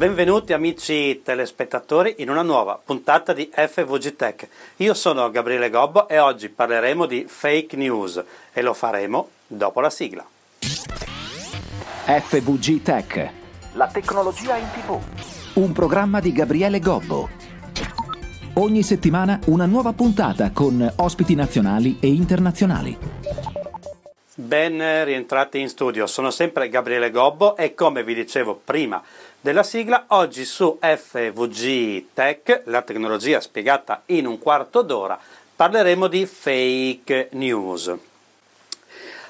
Benvenuti amici telespettatori in una nuova puntata di FVG Tech. Io sono Gabriele Gobbo e oggi parleremo di fake news e lo faremo dopo la sigla. FVG Tech. La tecnologia in tv. Un programma di Gabriele Gobbo. Ogni settimana una nuova puntata con ospiti nazionali e internazionali. Ben rientrati in studio, sono sempre Gabriele Gobbo e come vi dicevo prima della sigla, oggi su FVG Tech, la tecnologia spiegata in un quarto d'ora, parleremo di fake news.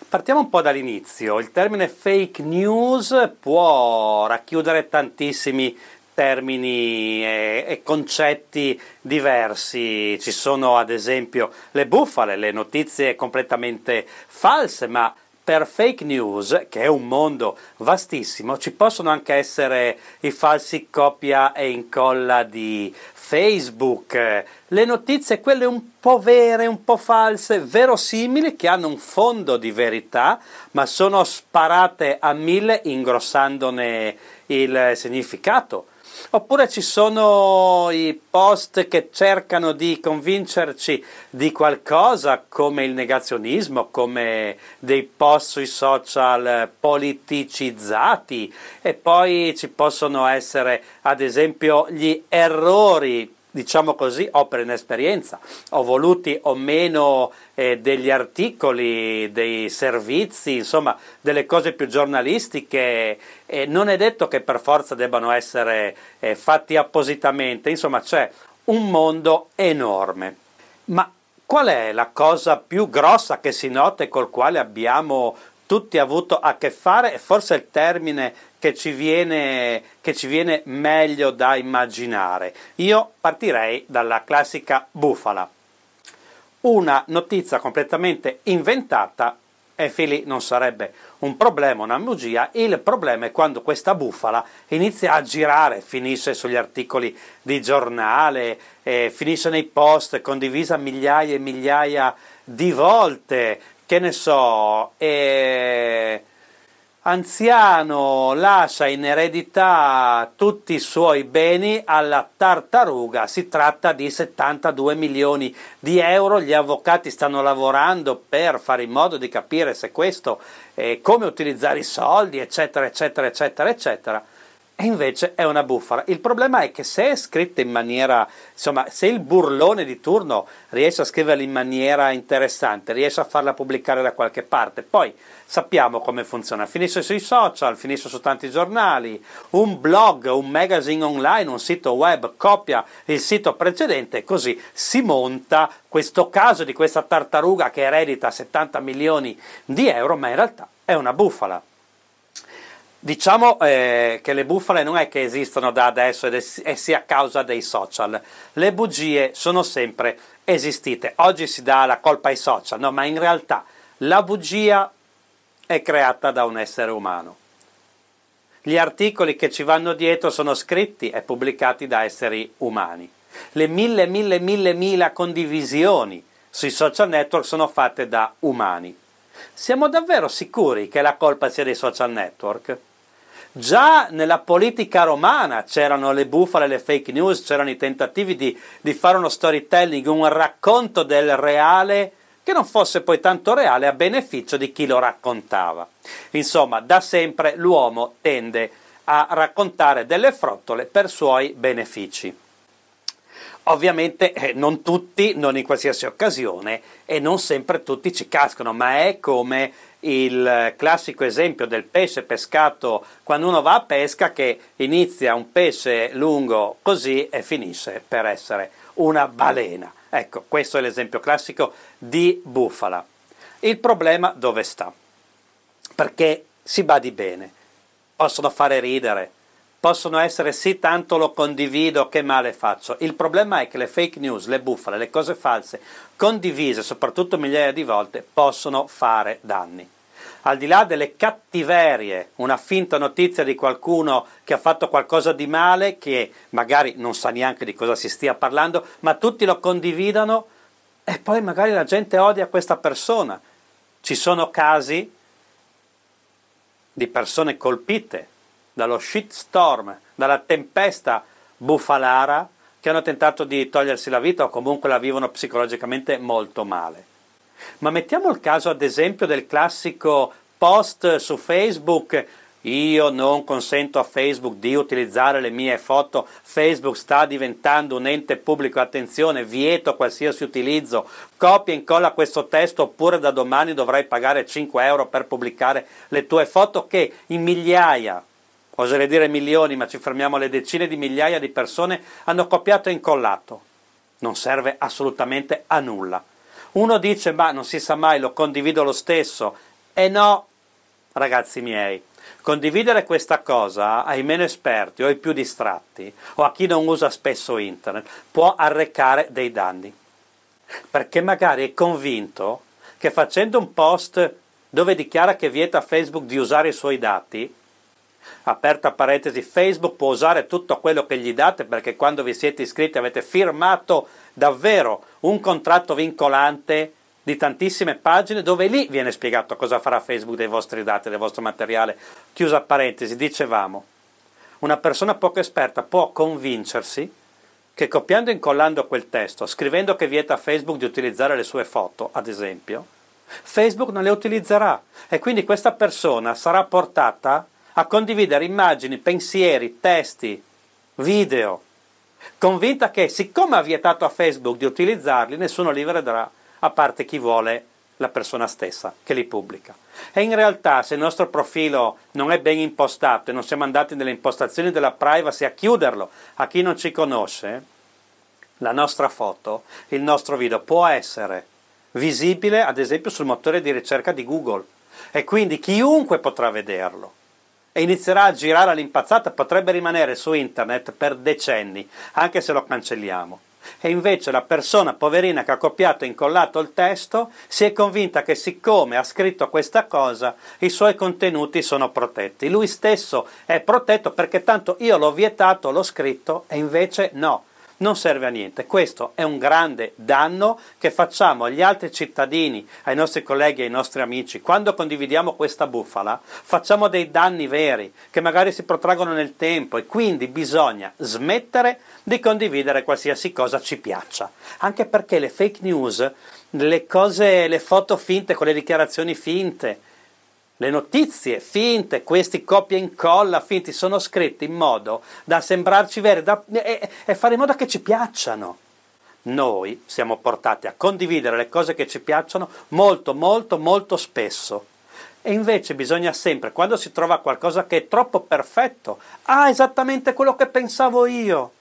Partiamo un po' dall'inizio. Il termine fake news può racchiudere tantissimi termini e, e, concetti diversi. Ci sono ad esempio le bufale, le notizie completamente false, ma per fake news, che è un mondo vastissimo, ci possono anche essere i falsi copia e incolla di Facebook, le notizie, quelle un po' vere, un po' false, verosimili, che hanno un fondo di verità, ma sono sparate a mille ingrossandone il significato. Oppure ci sono i post che cercano di convincerci di qualcosa come il negazionismo, come dei post sui social politicizzati e poi ci possono essere ad esempio gli errori diciamo così, ho per inesperienza, ho voluti o meno eh, degli articoli, dei servizi, insomma, delle cose più giornalistiche, eh, non è detto che per forza debbano essere eh, fatti appositamente, insomma, c'è un mondo enorme. Ma qual è la cosa più grossa che si nota e col quale abbiamo tutti avuto a che fare? Forse il termine che ci, viene, che ci viene meglio da immaginare. Io partirei dalla classica bufala. Una notizia completamente inventata e fili non sarebbe un problema, una bugia, il problema è quando questa bufala inizia a girare, finisce sugli articoli di giornale, eh, finisce nei post, condivisa migliaia e migliaia di volte, che ne so, e anziano lascia in eredità tutti i suoi beni alla tartaruga. Si tratta di 72 milioni di euro. Gli avvocati stanno lavorando per fare in modo di capire se questo, eh, come utilizzare i soldi, eccetera, eccetera, eccetera, eccetera e invece è una bufala. Il problema è che se è scritta in maniera, insomma, se il burlone di turno riesce a scriverla in maniera interessante, riesce a farla pubblicare da qualche parte, poi sappiamo come funziona. Finisce sui social, finisce su tanti giornali, un blog, un magazine online, un sito web copia il sito precedente e così si monta questo caso di questa tartaruga che eredita 70 milioni di euro, ma in realtà è una bufala. Diciamo eh, che le bufale non è che esistono da adesso ed è, sia a causa dei social. Le bugie sono sempre esistite. Oggi si dà la colpa ai social, no, ma in realtà la bugia è creata da un essere umano. Gli articoli che ci vanno dietro sono scritti e pubblicati da esseri umani. Le mille, mille, mille, mille condivisioni sui social network sono fatte da umani. Siamo davvero sicuri che la colpa sia dei social network? Già nella politica romana c'erano le bufale, le fake news, c'erano i tentativi di, di fare uno storytelling, un racconto del reale che non fosse poi tanto reale a beneficio di chi lo raccontava. Insomma, da sempre l'uomo tende a raccontare delle frottole per suoi benefici. Ovviamente eh, non tutti, non in qualsiasi occasione e non sempre tutti ci cascano, ma è come il classico esempio del pesce pescato quando uno va a pesca che inizia un pesce lungo così e finisce per essere una balena. Ecco, questo è l'esempio classico di bufala. Il problema dove sta? Perché si badi bene, possono fare ridere, possono essere sì tanto lo condivido che male faccio. Il problema è che le fake news, le bufale, le cose false, condivise soprattutto migliaia di volte, possono fare danni. Al di là delle cattiverie, una finta notizia di qualcuno che ha fatto qualcosa di male, che magari non sa neanche di cosa si stia parlando, ma tutti lo condividono e poi magari la gente odia questa persona. Ci sono casi di persone colpite dallo shitstorm, dalla tempesta buffalara che hanno tentato di togliersi la vita o comunque la vivono psicologicamente molto male. Ma mettiamo il caso ad esempio del classico post su Facebook io non consento a Facebook di utilizzare le mie foto, Facebook sta diventando un ente pubblico, attenzione, vieto qualsiasi utilizzo, copia e incolla questo testo oppure da domani dovrai pagare 5 euro per pubblicare le tue foto che in migliaia, oserei dire milioni, ma ci fermiamo alle decine di migliaia di persone hanno copiato e incollato. Non serve assolutamente a nulla. Uno dice ma non si sa mai, lo condivido lo stesso. E no, ragazzi miei, Condividere questa cosa ai meno esperti o ai più distratti o a chi non usa spesso internet può arrecare dei danni. Perché magari è convinto che facendo un post dove dichiara che vieta Facebook di usare i suoi dati, aperta parentesi, Facebook può usare tutto quello che gli date perché quando vi siete iscritti avete firmato davvero un contratto vincolante di tantissime pagine dove lì viene spiegato cosa farà Facebook dei vostri dati, del vostro materiale. Chiusa parentesi, dicevamo, una persona poco esperta può convincersi che copiando e incollando quel testo, scrivendo che vieta a Facebook di utilizzare le sue foto, ad esempio, Facebook non le utilizzerà e quindi questa persona sarà portata a condividere immagini, pensieri, testi, video, convinta che siccome ha vietato a Facebook di utilizzarli, nessuno li vedrà a parte chi vuole la persona stessa che li pubblica. E in realtà se il nostro profilo non è ben impostato e non siamo andati nelle impostazioni della privacy a chiuderlo a chi non ci conosce, la nostra foto, il nostro video può essere visibile ad esempio sul motore di ricerca di Google. E quindi chiunque potrà vederlo e inizierà a girare all'impazzata, potrebbe rimanere su internet per decenni, anche se lo cancelliamo e invece la persona poverina che ha copiato e incollato il testo si è convinta che siccome ha scritto questa cosa i suoi contenuti sono protetti. Lui stesso è protetto perché tanto io l'ho vietato, l'ho scritto e invece no non serve a niente. Questo è un grande danno che facciamo agli altri cittadini, ai nostri colleghi, ai nostri amici. Quando condividiamo questa bufala, facciamo dei danni veri che magari si protraggono nel tempo e quindi bisogna smettere di condividere qualsiasi cosa ci piaccia. Anche perché le fake news, le cose, le foto finte con le dichiarazioni finte, le notizie finte, questi copia e incolla finti, sono scritti in modo da sembrarci veri da, e, e fare in modo che ci piacciono. Noi siamo portati a condividere le cose che ci piacciono molto, molto, molto spesso. E invece bisogna sempre, quando si trova qualcosa che è troppo perfetto, ah, esattamente quello che pensavo io,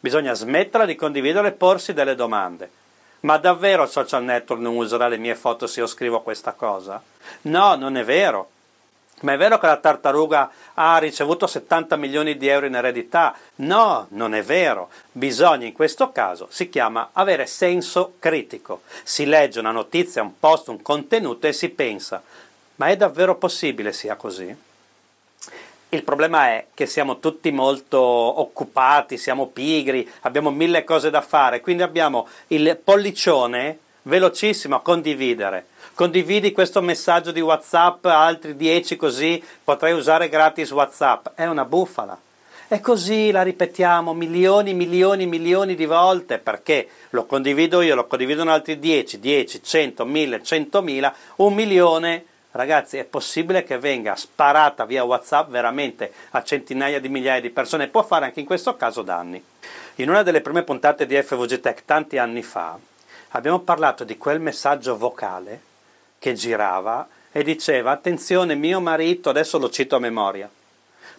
bisogna smetterla di condividere e porsi delle domande. Ma davvero il social network non userà le mie foto se io scrivo questa cosa? No, non è vero. Ma è vero che la tartaruga ha ricevuto 70 milioni di euro in eredità? No, non è vero. Bisogna in questo caso, si chiama avere senso critico. Si legge una notizia, un post, un contenuto e si pensa, ma è davvero possibile sia così? Il problema è che siamo tutti molto occupati, siamo pigri, abbiamo mille cose da fare, quindi abbiamo il pollicione velocissimo a condividere. Condividi questo messaggio di WhatsApp altri 10 così potrai usare gratis WhatsApp. È una bufala. E così la ripetiamo milioni, milioni, milioni di volte perché lo condivido io, lo condividono altri 10, 10, 100, 1000, 100.000, un milione Ragazzi, è possibile che venga sparata via WhatsApp veramente a centinaia di migliaia di persone può fare anche in questo caso danni. In una delle prime puntate di FVG Tech tanti anni fa abbiamo parlato di quel messaggio vocale che girava e diceva attenzione mio marito, adesso lo cito a memoria,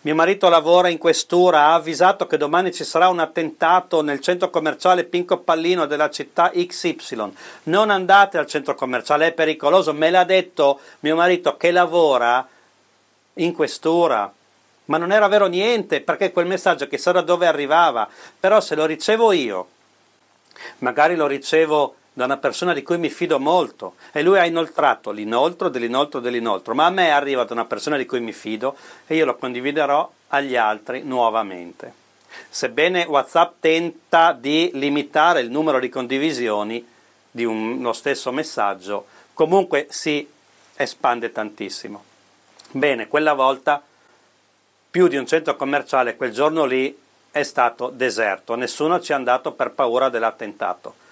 mio marito lavora in questura, ha avvisato che domani ci sarà un attentato nel centro commerciale Pinco Pallino della città XY. Non andate al centro commerciale, è pericoloso. Me l'ha detto mio marito che lavora in questura. Ma non era vero niente, perché quel messaggio chissà da dove arrivava. Però se lo ricevo io, magari lo ricevo da una persona di cui mi fido molto e lui ha inoltrato l'inoltro dell'inoltro dell'inoltro, ma a me arriva da una persona di cui mi fido e io lo condividerò agli altri nuovamente. Sebbene WhatsApp tenta di limitare il numero di condivisioni di uno stesso messaggio, comunque si espande tantissimo. Bene, quella volta più di un centro commerciale quel giorno lì è stato deserto, nessuno ci è andato per paura dell'attentato.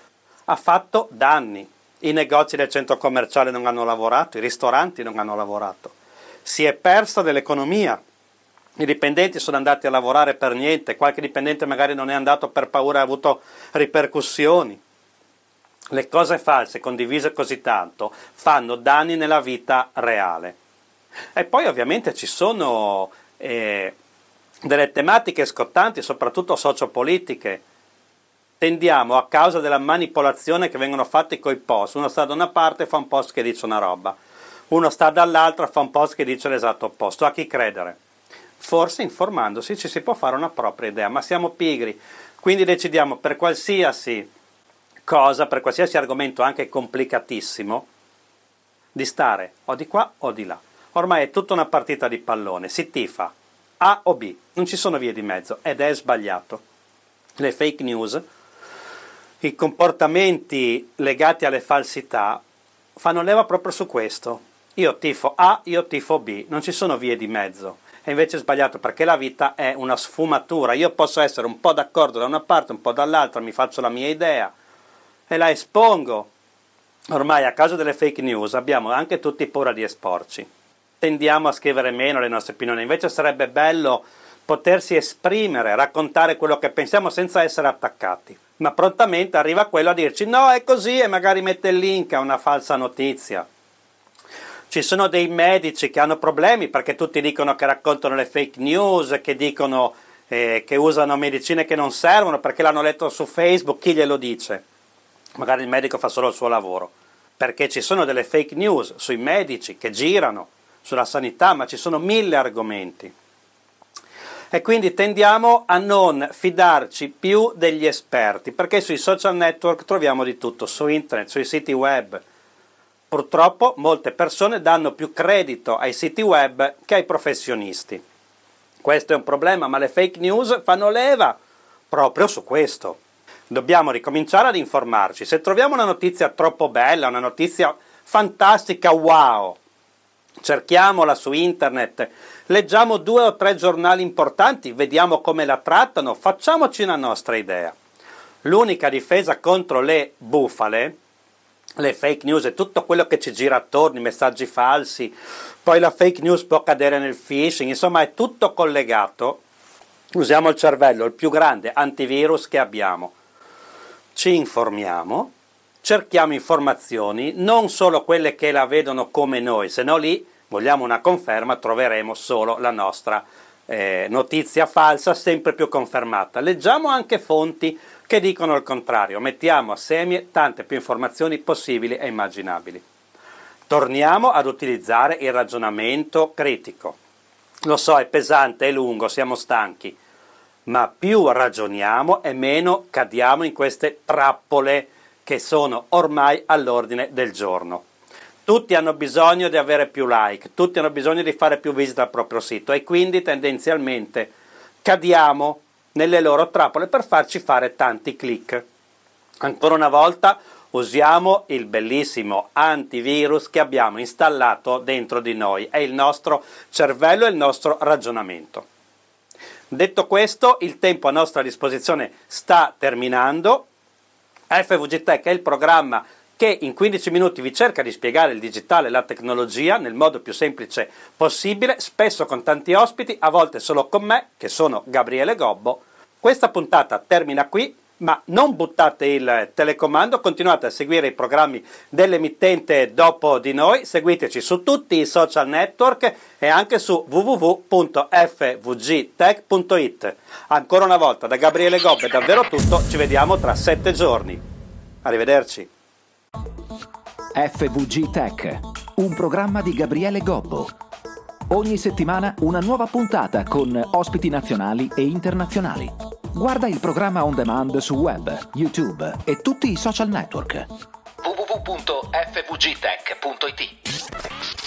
Ha fatto danni. I negozi del centro commerciale non hanno lavorato, i ristoranti non hanno lavorato. Si è persa dell'economia. I dipendenti sono andati a lavorare per niente, qualche dipendente magari non è andato per paura e ha avuto ripercussioni. Le cose false condivise così tanto fanno danni nella vita reale. E poi ovviamente ci sono eh, delle tematiche scottanti, soprattutto sociopolitiche. Tendiamo a causa della manipolazione che vengono fatte coi post. Uno sta da una parte e fa un post che dice una roba, uno sta dall'altra e fa un post che dice l'esatto opposto. A chi credere? Forse informandosi ci si può fare una propria idea, ma siamo pigri, quindi decidiamo per qualsiasi cosa, per qualsiasi argomento anche complicatissimo, di stare o di qua o di là. Ormai è tutta una partita di pallone, si tifa A o B, non ci sono vie di mezzo ed è sbagliato. Le fake news, i comportamenti legati alle falsità fanno leva proprio su questo. Io tifo A, io tifo B, non ci sono vie di mezzo. E invece è sbagliato perché la vita è una sfumatura. Io posso essere un po' d'accordo da una parte, un po' dall'altra, mi faccio la mia idea e la espongo. Ormai a causa delle fake news abbiamo anche tutti paura di esporci tendiamo a scrivere meno le nostre opinioni, invece sarebbe bello potersi esprimere, raccontare quello che pensiamo senza essere attaccati. Ma prontamente arriva quello a dirci no, è così e magari mette il link a una falsa notizia. Ci sono dei medici che hanno problemi perché tutti dicono che raccontano le fake news, che dicono eh, che usano medicine che non servono perché l'hanno letto su Facebook, chi glielo dice? Magari il medico fa solo il suo lavoro. Perché ci sono delle fake news sui medici che girano sulla sanità, ma ci sono mille argomenti. E quindi tendiamo a non fidarci più degli esperti, perché sui social network troviamo di tutto, su internet, sui siti web. Purtroppo molte persone danno più credito ai siti web che ai professionisti. Questo è un problema, ma le fake news fanno leva proprio su questo. Dobbiamo ricominciare ad informarci. Se troviamo una notizia troppo bella, una notizia fantastica, wow, cerchiamola su internet, leggiamo due o tre giornali importanti, vediamo come la trattano, facciamoci una nostra idea. L'unica difesa contro le bufale, le fake news e tutto quello che ci gira attorno, i messaggi falsi, poi la fake news può cadere nel phishing, insomma è tutto collegato. Usiamo il cervello, il più grande antivirus che abbiamo. Ci informiamo, cerchiamo informazioni, non solo quelle che la vedono come noi, se no lì vogliamo una conferma troveremo solo la nostra eh, notizia falsa sempre più confermata. Leggiamo anche fonti che dicono il contrario, mettiamo assieme tante più informazioni possibili e immaginabili. Torniamo ad utilizzare il ragionamento critico. Lo so, è pesante, è lungo, siamo stanchi, ma più ragioniamo e meno cadiamo in queste trappole che sono ormai all'ordine del giorno. Tutti hanno bisogno di avere più like, tutti hanno bisogno di fare più visite al proprio sito e quindi tendenzialmente cadiamo nelle loro trappole per farci fare tanti click. Ancora una volta usiamo il bellissimo antivirus che abbiamo installato dentro di noi, è il nostro cervello e il nostro ragionamento. Detto questo, il tempo a nostra disposizione sta terminando. FVG Tech è il programma che in 15 minuti vi cerca di spiegare il digitale e la tecnologia nel modo più semplice possibile, spesso con tanti ospiti, a volte solo con me, che sono Gabriele Gobbo. Questa puntata termina qui, ma non buttate il telecomando, continuate a seguire i programmi dell'emittente dopo di noi, seguiteci su tutti i social network e anche su www.fvgtech.it. Ancora una volta da Gabriele Gobbo è davvero tutto, ci vediamo tra sette giorni. Arrivederci. FVG Tech, un programma di Gabriele Gobbo. Ogni settimana una nuova puntata con ospiti nazionali e internazionali. Guarda il programma on demand su web, YouTube e tutti i social network. www.fvgtech.it